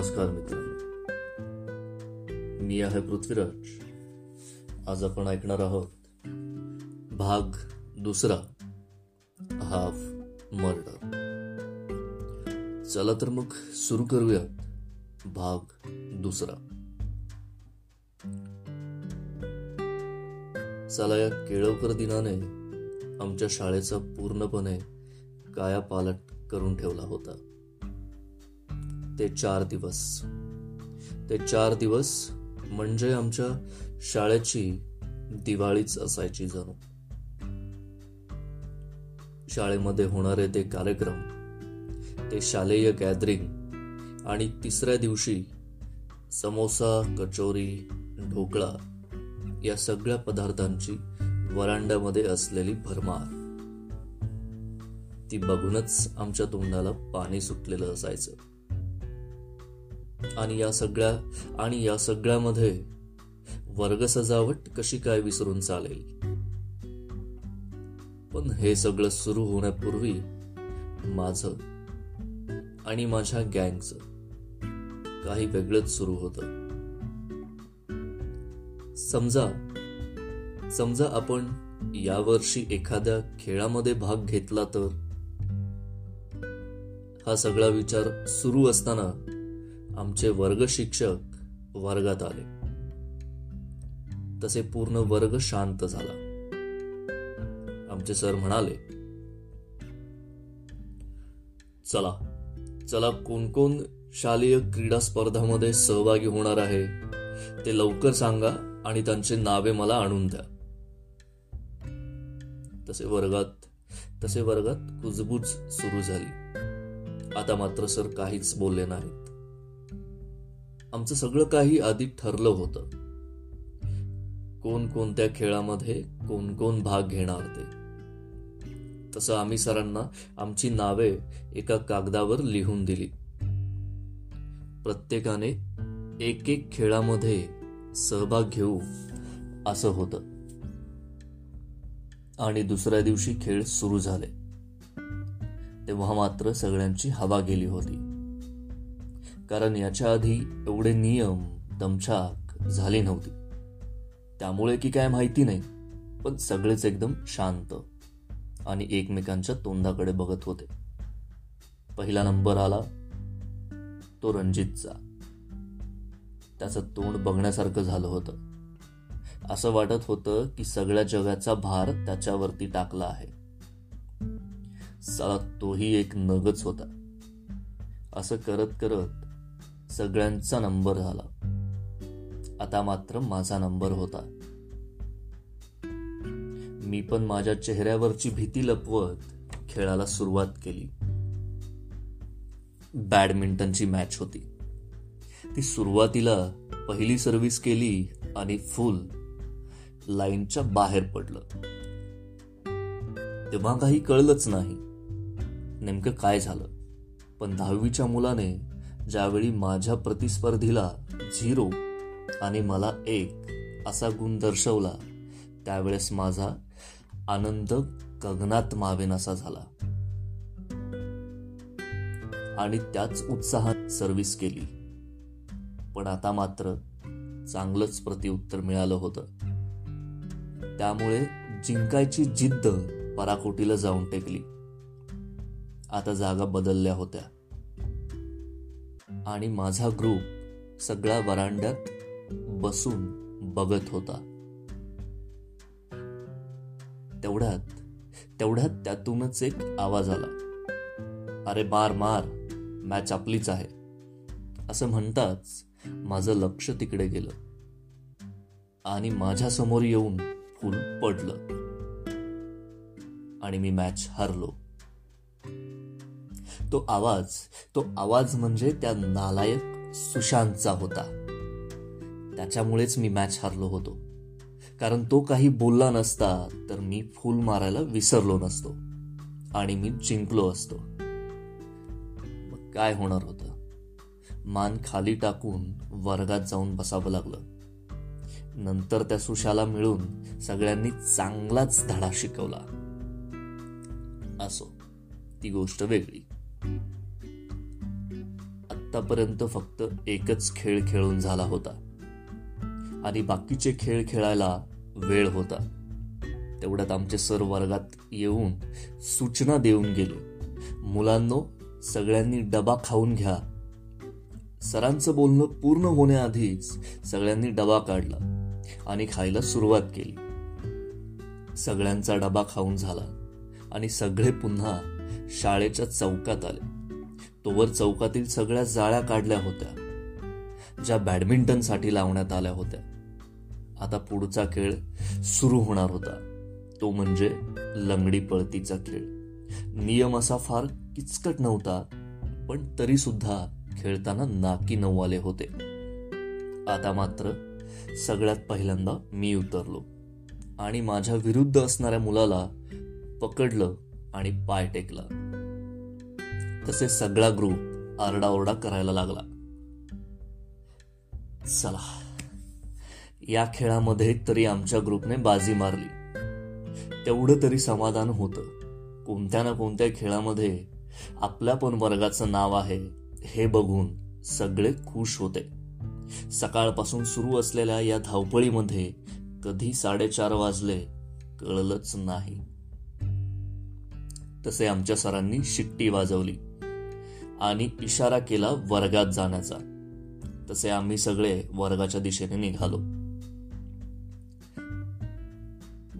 नमस्कार मित्रांनो. मी आहे पृथ्वीराज. आज आपण ऐकणार आहोत भाग दुसरा हाफ मर्डर. चला तर मग सुरू करूयात भाग दुसरा. चला या केळवकर दिनाने आमच्या शाळेचा पूर्णपणे कायापालट करून ठेवला होता. ते चार दिवस. ते चार दिवस म्हणजे आमच्या शाळेची दिवाळीच असायची जणू. शाळेमध्ये होणारे ते कार्यक्रम ते शालेय गॅदरिंग आणि तिसऱ्या दिवशी समोसा कचोरी ढोकळा या सगळ्या पदार्थांची वरांड्यामध्ये असलेली भरमार. ती बघूनच आमच्या तोंडाला पाणी सुटलेलं असायचं. आणि या सगळ्या आणि या सगळ्यामध्ये वर्ग सजावट कशी काय विसरून चालेल? पण हे सगळं सुरू होण्यापूर्वी माझ आणि माझ्या गँगच काही वेगळंच सुरू होत. समजा समजा आपण यावर्षी एखाद्या खेळामध्ये भाग घेतला तर? हा सगळा विचार सुरू असताना आमचे वर्ग शिक्षक वर्गात आले. तसे पूर्ण वर्ग शांत झाला. आमचे सर म्हणाले चला चला कोण कोण शालेय क्रीडा स्पर्धामध्ये सहभागी होणार आहे ते लवकर सांगा आणि त्यांचे नावे मला आणून द्या. तसे वर्गात तसे वर्गात कुजबुज सुरू झाली. आता मात्र सर काहीच बोलले नाहीत. आमचं सगळं काही आधी ठरलं होतं. कोण कोणत्या खेळामध्ये कोण कोण भाग घेणार ते. तसं आम्ही सरांना आमची नावे एका कागदावर लिहून दिली. प्रत्येकाने एक एक खेळामध्ये सहभाग घेऊ असं होतं. आणि दुसऱ्या दिवशी खेळ सुरू झाले. तेव्हा मात्र सगळ्यांची हवा गेली होती. कारण याच्या आधी एवढे नियम दमछाक झाले नव्हती. त्यामुळे की काय माहिती नाही पण सगळेच एकदम शांत आणि एकमेकांच्या तोंडाकडे बघत होते. पहिला नंबर आला तो रणजितचा. त्याचं तोंड बघण्यासारखं झालं होतं. असं वाटत होतं की सगळ्या जगाचा भार त्याच्यावरती टाकला आहे. साला तोही एक नगच होता. असं करत करत सगळ्यांचा नंबर झाला. आता मात्र माझा नंबर होता. मी पण माझ्या चेहऱ्यावरची भीती लपवत खेळाला सुरुवात केली. बॅडमिंटनची मॅच होती. ती सुरुवातीला पहिली सर्व्हिस केली आणि फुल लाईनच्या बाहेर पडलं. तेव्हा काही कळलंच नाही नेमकं काय झालं. पण दहावीच्या मुलाने ज्यावेळी माझ्या प्रतिस्पर्धीला झिरो आणि मला एक असा गुण दर्शवला त्यावेळेस माझा आनंद गगनात मावेनासा झाला. आणि त्याच उत्साहात सर्व्हिस केली. पण आता मात्र चांगलंच प्रतिउत्तर मिळालं होतं. त्यामुळे जिंकायची जिद्द पराकोटीला जाऊन टेकली. आता जागा बदलल्या होत्या. आणि माझा ग्रुप सगळ्या वरांड्यात बसून बघत होता. तेवढ्यात तेवढ्यात त्यातूनच एक आवाज आला. अरे मार मार मॅच आपलीच आहे. असं म्हणताच माझं लक्ष तिकडे गेलं. आणि माझ्यासमोर येऊन फुल पडलं. आणि मी मॅच हरलो. तो आवाज तो आवाज म्हणजे त्या नालायक सुशांतचा होता. त्याच्यामुळेच मी मॅच हारलो होतो. कारण तो काही बोलला नसता तर मी फुल मारायला विसरलो नसतो. आणि मी जिंकलो असतो. मग काय होणार होतं? मान खाली टाकून वर्गात जाऊन बसावं लागलं. नंतर त्या सुशाला मिळून सगळ्यांनी चांगलाच धडा शिकवला. असो ती गोष्ट वेगळी. आतापर्यंत फक्त एकच खेळ खेळून झाला होता. आणि बाकीचे खेळ खेळायला वेळ होता. तेवढ्यात आमचे सर वर्गात येऊन सूचना देऊन गेले. मुलांनो सगळ्यांनी डबा खाऊन घ्या. सरांचं बोलणं पूर्ण होण्याआधीच सगळ्यांनी डबा काढला आणि खायला सुरुवात केली. सगळ्यांचा डबा खाऊन झाला आणि सगळे पुन्हा शाळेच्या चौकात आले. तोवर चौकातील सगळ्या जाळ्या काढल्या होत्या ज्या बॅडमिंटनसाठी लावण्यात आल्या होत्या. आता पुढचा खेळ सुरू होणार होता. तो म्हणजे लंगडी पळतीचा खेळ. नियम असा फार किचकट नव्हता पण तरी सुद्धा खेळताना नाकी नऊ होते. आता मात्र सगळ्यात पहिल्यांदा मी उतरलो आणि माझ्या विरुद्ध असणाऱ्या मुलाला पकडलं आणि पाय टेकला. तसे सगळा ग्रुप आरडाओरडा करायला लागला. चला या खेळामध्ये तरी आमच्या ग्रुपने बाजी मारली. तेवढं तरी समाधान होतं. कोणत्या ना कोणत्या खेळामध्ये आपल्या पण वर्गाचं नाव आहे हे बघून सगळे खुश होते. सकाळपासून सुरू असलेल्या या धावपळीमध्ये कधी साडेचार वाजले कळलंच नाही. तसे आमच्या सरांनी शिट्टी वाजवली आणि इशारा केला वर्गात जाण्याचा. तसे आम्ही सगळे वर्गाच्या दिशेने निघालो.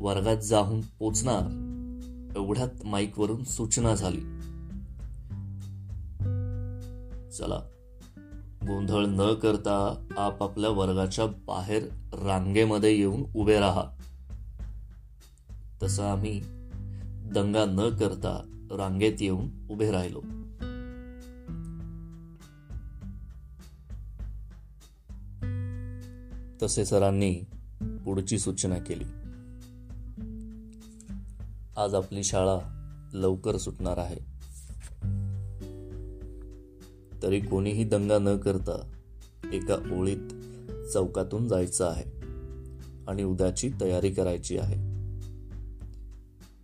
वर्गात जाऊन पोचणार एवढ्यात माईकवरून सूचना झाली. चला गोंधळ न करता आपापल्या वर्गाच्या बाहेर रांगेमध्ये येऊन उभे राहा. तसं आम्ही दंगा न करता रांगेत येऊन उभे राहिलो. तसे सरांनी पुढची सूचना केली. आज आपली शाळा लवकर सुटणार आहे. तरी कोणीही दंगा न करता एका ओळीत चौकातून जायचं आहे आणि उद्याची तयारी करायची आहे.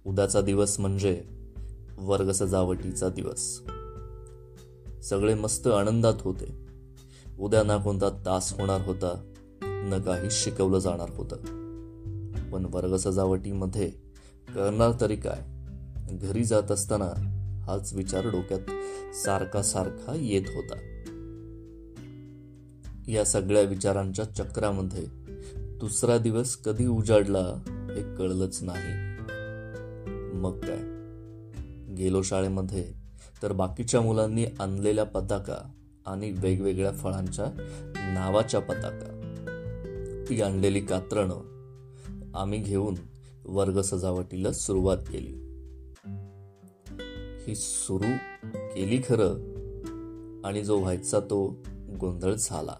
उद्याचा दिवस म्हणजे वर्ग सजावटीचा दिवस. सगळे मस्त आनंदात होते. उद्या ना कोणता तास होणार होता न काही शिकवलं जाणार होतं. पण वर्ग सजावटीमध्ये करणार तरी काय? घरी जात असताना हाच विचार डोक्यात सारखा सारखा येत होता. या सगळ्या विचारांच्या चक्रामध्ये दुसरा दिवस कधी उजाडला हे कळलंच नाही. मग काय? गेलो शाळेमध्ये तर बाकीच्या मुलांनी आणलेल्या पताका आणि वेगवेगळ्या फळांच्या नावाच्या पताका. ती आणलेली कात्रणं आम्ही घेऊन वर्ग सजावटीला सुरुवात केली. ही सुरू केली खरं आणि जो व्हायचा तो गोंधळ झाला.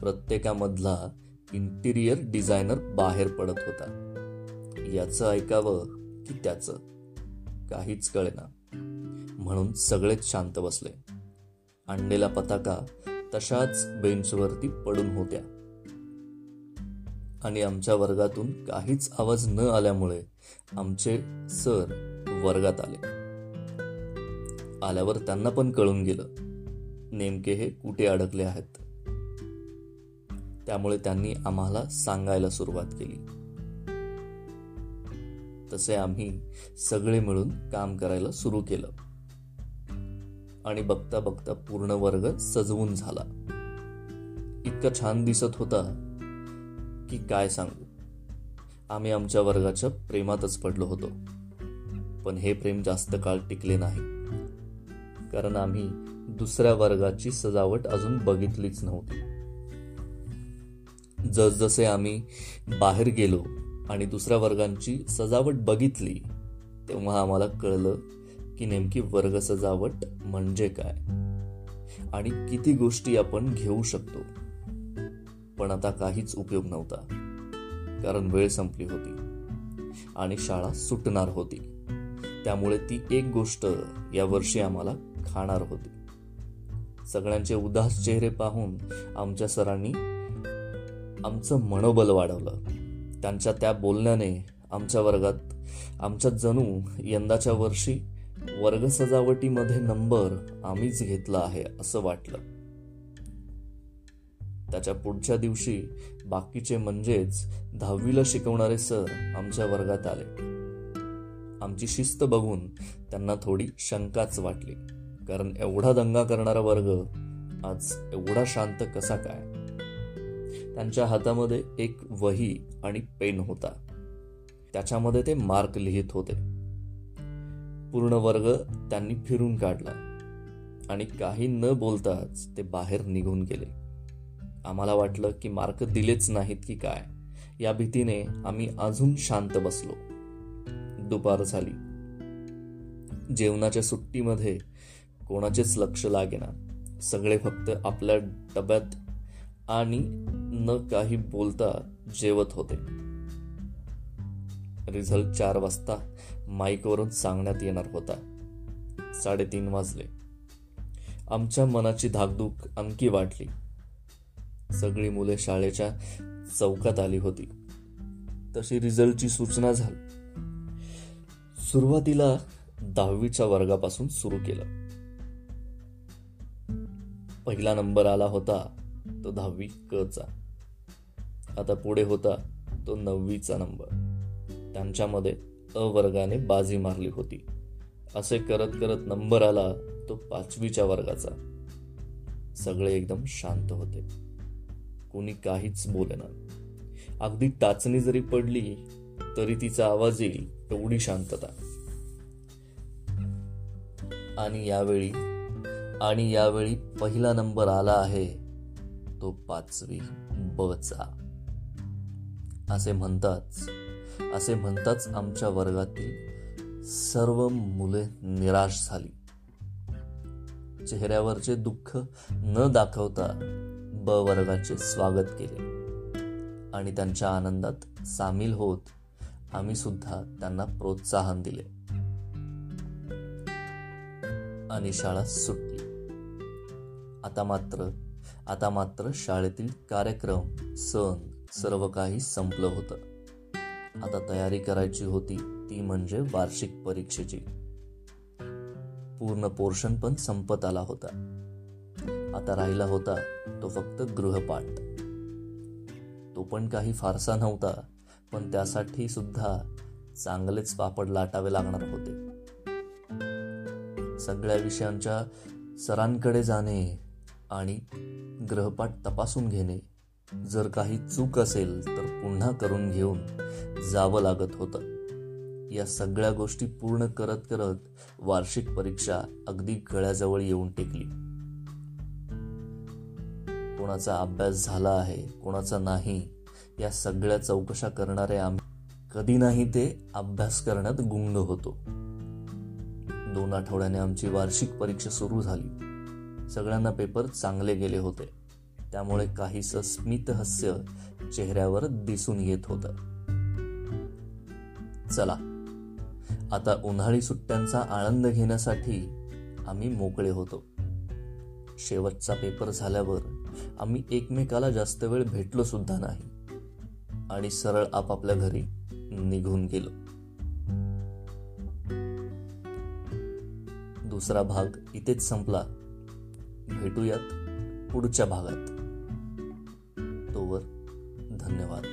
प्रत्येकामधला इंटिरियर डिझायनर बाहेर पडत होता. याचं ऐकावं की त्याचं काहीच कळेना म्हणून सगळेच शांत बसले. आणलेला पताका तशाच बेंचवरती पडून होत्या. आणि आमच्या वर्गातून काहीच आवाज न आल्यामुळे आमचे सर वर्गात आले. आल्यावर त्यांना पण कळून गेलं नेमके हे कुठे अडकले आहेत. त्यामुळे त्यांनी आम्हाला सांगायला सुरुवात केली. तसे आम्ही सगळे मिळून काम करायला सुरू केलं. आणि बघता बघता पूर्ण वर्ग सजवून झाला. इतका छान दिसत होता की काय सांगू. आम्ही आमच्या वर्गाच्या प्रेमातच पडलो होतो. पण हे प्रेम जास्त काळ टिकले नाही. कारण आम्ही दुसऱ्या वर्गाची सजावट अजून बघितलीच नव्हती. जसजसे आम्ही बाहेर गेलो आणि दुसऱ्या वर्गांची सजावट बघितली तेव्हा आम्हाला कळलं की नेमकी वर्ग सजावट म्हणजे काय आणि किती गोष्टी आपण घेऊ शकतो. पण आता काहीच उपयोग नव्हता कारण वेळ संपली होती आणि शाळा सुटणार होती. त्यामुळे ती एक गोष्ट या वर्षी आम्हाला खाणार होती. सगळ्यांचे उदास चेहरे पाहून आमच्या सरांनी आमचं मनोबल वाढवलं. त्यांच्या त्या बोलण्याने आमच्या वर्गात आमच्या जणू यंदाच्या वर्षी वर्ग सजावटीमध्ये नंबर आम्हीच घेतला आहे असं वाटलं. त्याच्या पुढच्या दिवशी बाकीचे म्हणजेच दहावीला शिकवणारे सर आमच्या वर्गात आले. आमची शिस्त बघून त्यांना थोडी शंकाच वाटली कारण एवढा दंगा करणारा वर्ग आज एवढा शांत कसा काय? त्यांच्या हातामध्ये एक वही आणि पेन होता. त्याच्यामध्ये ते मार्क लिहित होते. पूर्ण वर्ग त्यांनी फिरून काढला आणि काही न बोलताच ते बाहेर निघून गेले. आम्हाला वाटलं की मार्क दिलेच नाहीत की काय. या भीतीने आम्ही अजून शांत बसलो. दुपार झाली. जेवणाच्या सुट्टीमध्ये कोणाचेच लक्ष लागेना. सगळे फक्त आपल्या डब्यात आणि न काही बोलता जेवत होते. रिझल्ट चार वाजता माईकवरून सांगण्यात येणार होता. साडेतीन वाजले. आमच्या मनाची धाकधूक आणखी वाढली. सगळी मुले शाळेच्या चौकात आली होती. तशी रिझल्टची सूचना झाली. सुरुवातीला दहावीच्या वर्गापासून सुरू केलं. पहिला नंबर आला होता तो दहावी क चा आता पुढे होता तो नववीचा नंबर. त्यांच्यामध्ये अ वर्गाने बाजी मारली होती. असे करत करत नंबर आला तो पाचवीच्या वर्गाचा. सगळे एकदम शांत होते. कोणी काहीच बोलेना अगदी टाचणी जरी पडली तरी तिचा आवाज येईल एवढी शांतता. आणि यावेळी आणि यावेळी पहिला नंबर आला आहे तो पाचवी बचा. असे म्हणताच असे म्हणताच आमच्या वर्गातील सर्व मुले निराश झाली. चेहऱ्यावरचे दुःख न दाखवता ब वर्गाचे स्वागत केले. आणि त्यांच्या आनंदात सामील होत आम्ही सुद्धा त्यांना प्रोत्साहन दिले. आणि शाळा सुटली. आता मात्र आता मात्र शाळेतील कार्यक्रम सण सर्व काही संपलं होतं. आता तयारी करायची होती ती म्हणजे वार्षिक परीक्षेची. पूर्ण पोर्शन पण संपत आला होता. आता राहिला होता तो फक्त गृहपाठ. तो पण काही फारसा नव्हता पण त्यासाठी सुद्धा चांगलेच पापड लाटावे लागणार होते. सगळ्या विषयांच्या सरांकडे जाणे आणि ग्रहपाठ तपासून घेणे. जर काही चूक असेल तर पुन्हा करून घेऊन जावं लागत होतं. या सगळ्या गोष्टी पूर्ण करत करत वार्षिक परीक्षा अगदी गळ्याजवळ येऊन टेकली. कोणाचा अभ्यास झाला आहे कोणाचा नाही या सगळ्या चौकशा करणारे आम्ही. कधी नाही ते अभ्यास करण्यात गुंग होतो. दोन आठवड्याने आमची वार्षिक परीक्षा सुरू झाली. सगळ्यांना पेपर चांगले गेले होते. त्यामुळे काहीस स्मितहास्य चेहऱ्यावर दिसून येत होत. चला आता उन्हाळी सुट्ट्यांचा आनंद घेण्यासाठी आम्ही मोकळे होतो. शेवटचा पेपर झाल्यावर आम्ही एकमेकाला जास्त वेळ भेटलो सुद्धा नाही. आणि सरळ आपापल्या घरी निघून गेलो. दुसरा भाग इथेच संपला. भेटूयात पुढच्या भागात. तोवर धन्यवाद.